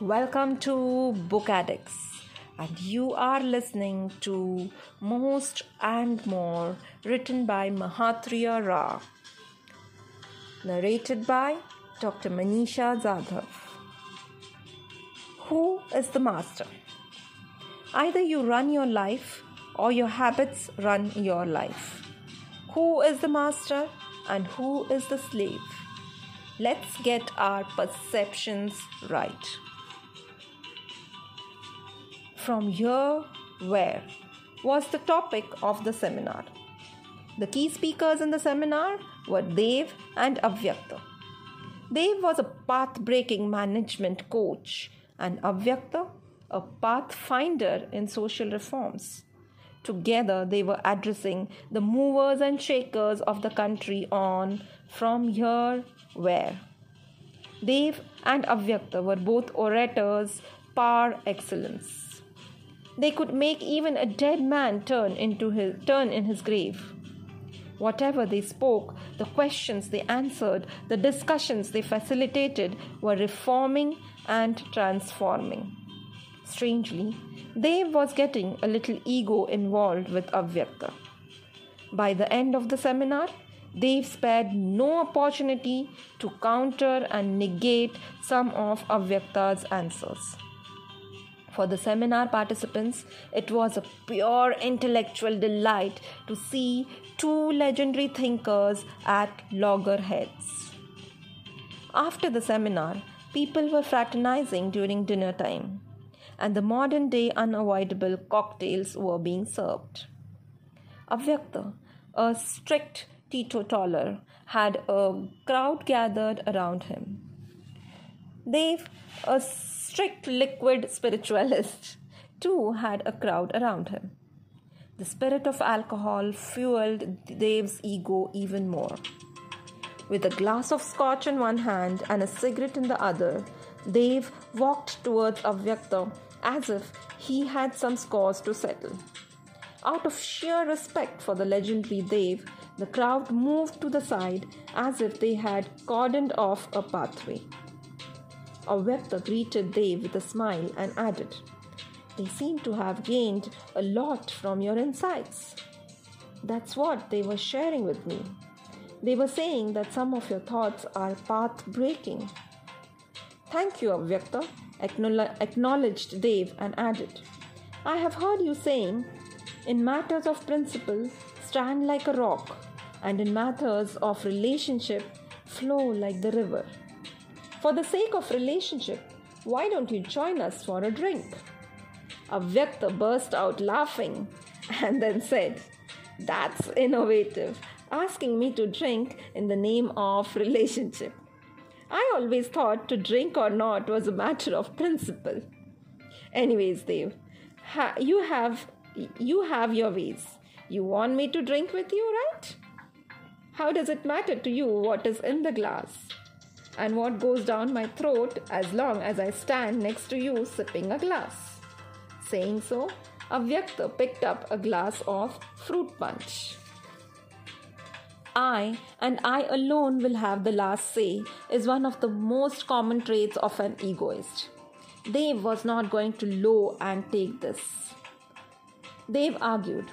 Welcome to Book Addicts, and you are listening to Most and More, written by Mahatria Ra, narrated by Dr. Manisha Jadhav. Who is the master? Either you run your life or your habits run your life. Who is the master and who is the slave? Let's get our perceptions right from here where was the topic of the seminar. The key speakers in the seminar were Dev and Avyakta. Dev was a path breaking management coach and Avyakta a pathfinder in social reforms. Together, they were addressing the movers and shakers of the country on from here where. Dev and Avyakta were both orators par excellence. They could make even a dead man turn into his turn in his grave. Whatever they spoke, the questions they answered, the discussions they facilitated were reforming and transforming. Strangely, Dev was getting a little ego involved with Avyakta. By the end of the seminar, Dev spared no opportunity to counter and negate some of Avyakta's answers. For the seminar participants, it was a pure intellectual delight to see two legendary thinkers at loggerheads. After the seminar, people were fraternizing during dinner time, and the modern day unavoidable cocktails were being served. Avyakta, a strict teetotaler, had a crowd gathered around him. Dev, a strict liquid spiritualist, too had a crowd around him. The spirit of alcohol fueled Dev's ego even more. With a glass of scotch in one hand and a cigarette in the other, Dev walked towards Avyakta as if he had some scores to settle. Out of sheer respect for the legendary Dev, the crowd moved to the side as if they had cordoned off a pathway. Avyakta greeted Dev with a smile and added, They seem to have gained a lot from your insights. That's what they were sharing with me. They were saying that some of your thoughts are path breaking. Thank you, Avyakta, acknowledged Dev and added, I have heard you saying, in matters of principle, stand like a rock, and in matters of relationship, flow like the river. For the sake of relationship, why don't you join us for a drink? Avyakta burst out laughing and then said, That's innovative, asking me to drink in the name of relationship. I always thought to drink or not was a matter of principle. Anyways, Dev, ha- you have you have your ways. You want me to drink with you, right? How does it matter to you what is in the glass? And what goes down my throat as long as I stand next to you sipping a glass. Saying so, Avyakta picked up a glass of fruit punch. I and I alone will have the last say is one of the most common traits of an egoist. Dev was not going to low and take this. Dev argued,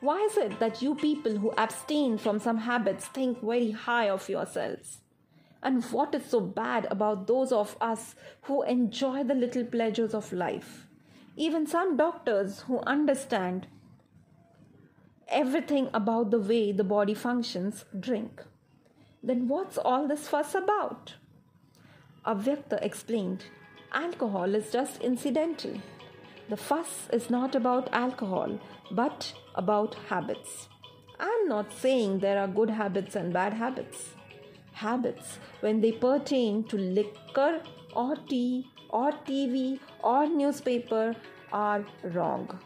Why is it that you people who abstain from some habits think very high of yourselves? And what is so bad about those of us who enjoy the little pleasures of life? Even some doctors who understand everything about the way the body functions drink. Then what's all this fuss about? Avyakta explained alcohol is just incidental. The fuss is not about alcohol, but about habits. I'm not saying there are good habits and bad habits habits when they pertain to liquor or tea or TV or newspaper are wrong.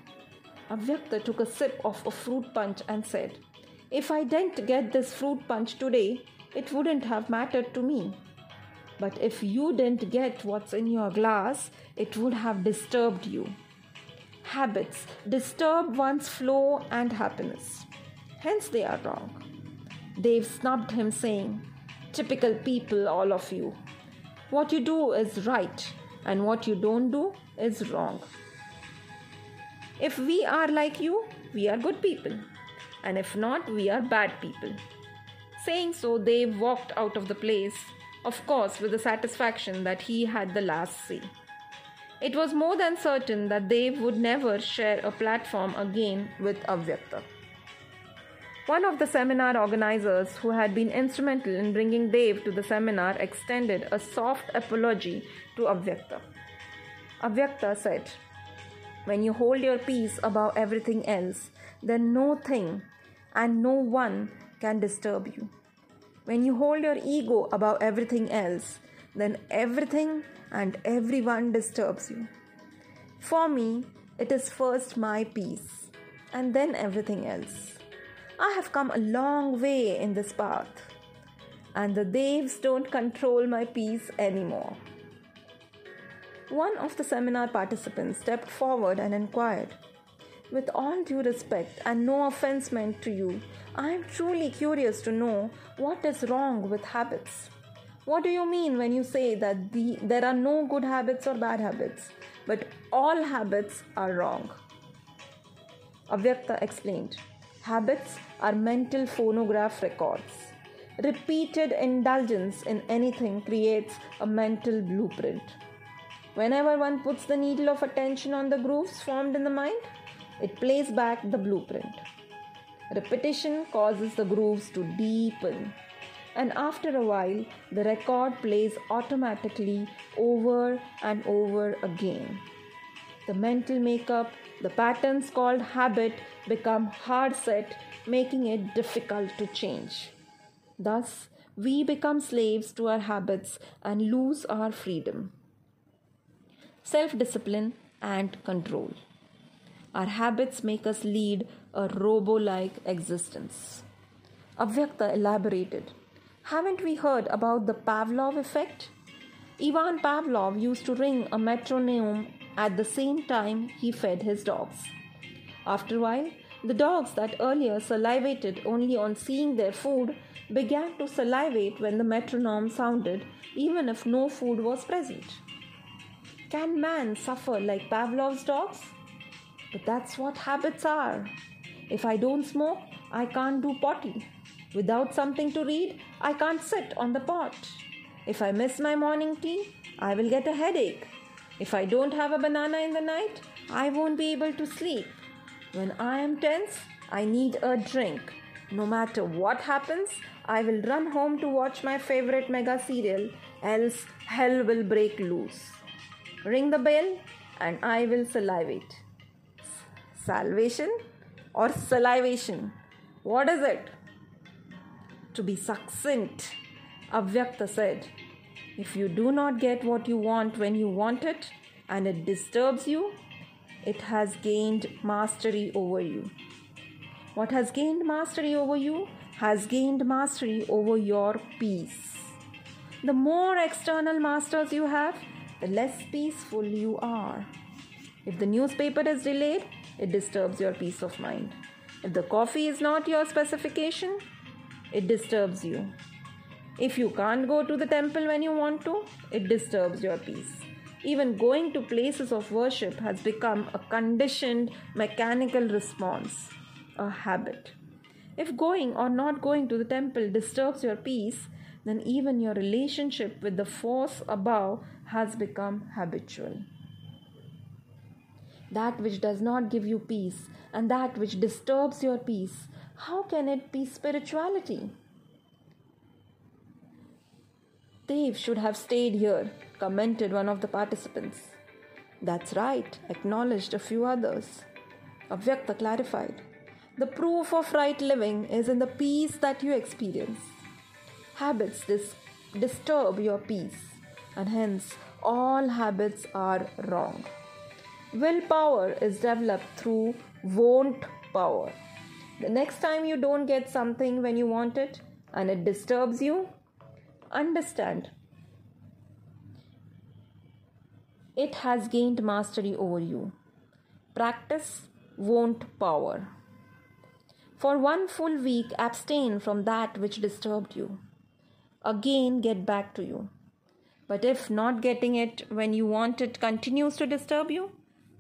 Avyakta took a sip of a fruit punch and said, If I didn't get this fruit punch today, it wouldn't have mattered to me. But if you didn't get what's in your glass, it would have disturbed you. Habits disturb one's flow and happiness. Hence, they are wrong. Dev snubbed him, saying, Typical people, all of you. What you do is right, and what you don't do is wrong. If we are like you, we are good people, and if not, we are bad people. Saying so, they walked out of the place, of course, with the satisfaction that he had the last say. It was more than certain that they would never share a platform again with Avyakta. One of the seminar organizers who had been instrumental in bringing Dev to the seminar extended a soft apology to Avyakta. Avyakta said, When you hold your peace above everything else, then no thing and no one can disturb you. When you hold your ego above everything else, then everything and everyone disturbs you. For me, it is first my peace and then everything else. I have come a long way in this path, and the Devs don't control my peace anymore. One of the seminar participants stepped forward and inquired, With all due respect and no offense meant to you, I am truly curious to know what is wrong with habits. What do you mean when you say that the, there are no good habits or bad habits, but all habits are wrong? Avyakta explained Habits are mental phonograph records. Repeated indulgence in anything creates a mental blueprint. Whenever one puts the needle of attention on the grooves formed in the mind, it plays back the blueprint. Repetition causes the grooves to deepen, and after a while, the record plays automatically over and over again. The mental makeup, the patterns called habit, become hard set, making it difficult to change. Thus, we become slaves to our habits and lose our freedom. Self discipline and control. Our habits make us lead a robo like existence. Avyakta elaborated Haven't we heard about the Pavlov effect? Ivan Pavlov used to ring a metronome at the same time he fed his dogs. After a while, the dogs that earlier salivated only on seeing their food began to salivate when the metronome sounded, even if no food was present. Can man suffer like Pavlov's dogs? But that's what habits are. If I don't smoke, I can't do potty. Without something to read, I can't sit on the pot. If I miss my morning tea, I will get a headache. If I don't have a banana in the night, I won't be able to sleep. When I am tense, I need a drink. No matter what happens, I will run home to watch my favorite mega serial, else hell will break loose. Ring the bell and I will salivate. Salvation or salivation? What is it? To be succinct, Avyakta said, if you do not get what you want when you want it and it disturbs you, it has gained mastery over you. What has gained mastery over you has gained mastery over your peace. The more external masters you have, the less peaceful you are. If the newspaper is delayed, it disturbs your peace of mind. If the coffee is not your specification, it disturbs you. If you can't go to the temple when you want to, it disturbs your peace. Even going to places of worship has become a conditioned mechanical response, a habit. If going or not going to the temple disturbs your peace, then even your relationship with the force above has become habitual. That which does not give you peace and that which disturbs your peace, how can it be spirituality? Dev should have stayed here, commented one of the participants. That's right, acknowledged a few others. Avyakta clarified. The proof of right living is in the peace that you experience. Habits dis- disturb your peace and hence all habits are wrong. Willpower is developed through won't power. The next time you don't get something when you want it and it disturbs you, understand it has gained mastery over you. Practice won't power. For one full week, abstain from that which disturbed you. Again, get back to you. But if not getting it when you want it continues to disturb you,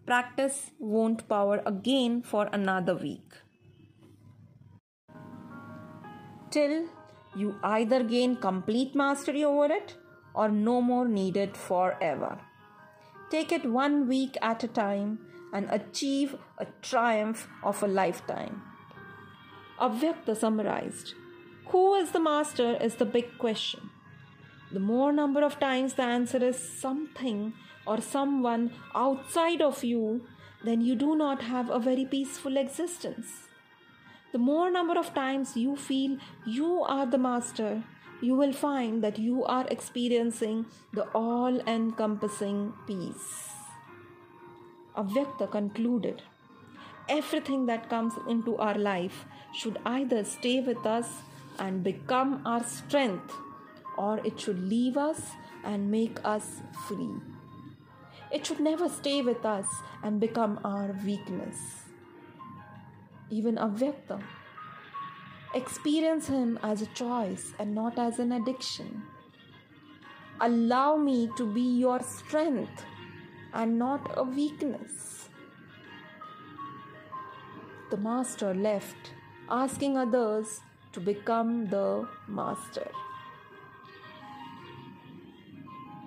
practice won't power again for another week. Till you either gain complete mastery over it or no more need needed forever. Take it one week at a time and achieve a triumph of a lifetime. Avyakta summarized Who is the master is the big question. The more number of times the answer is something or someone outside of you, then you do not have a very peaceful existence. The more number of times you feel you are the master, you will find that you are experiencing the all encompassing peace. Avyakta concluded everything that comes into our life should either stay with us and become our strength or it should leave us and make us free. It should never stay with us and become our weakness. Even Avyakta Experience Him as a choice and not as an addiction. Allow me to be your strength and not a weakness. The Master left, asking others to become the Master.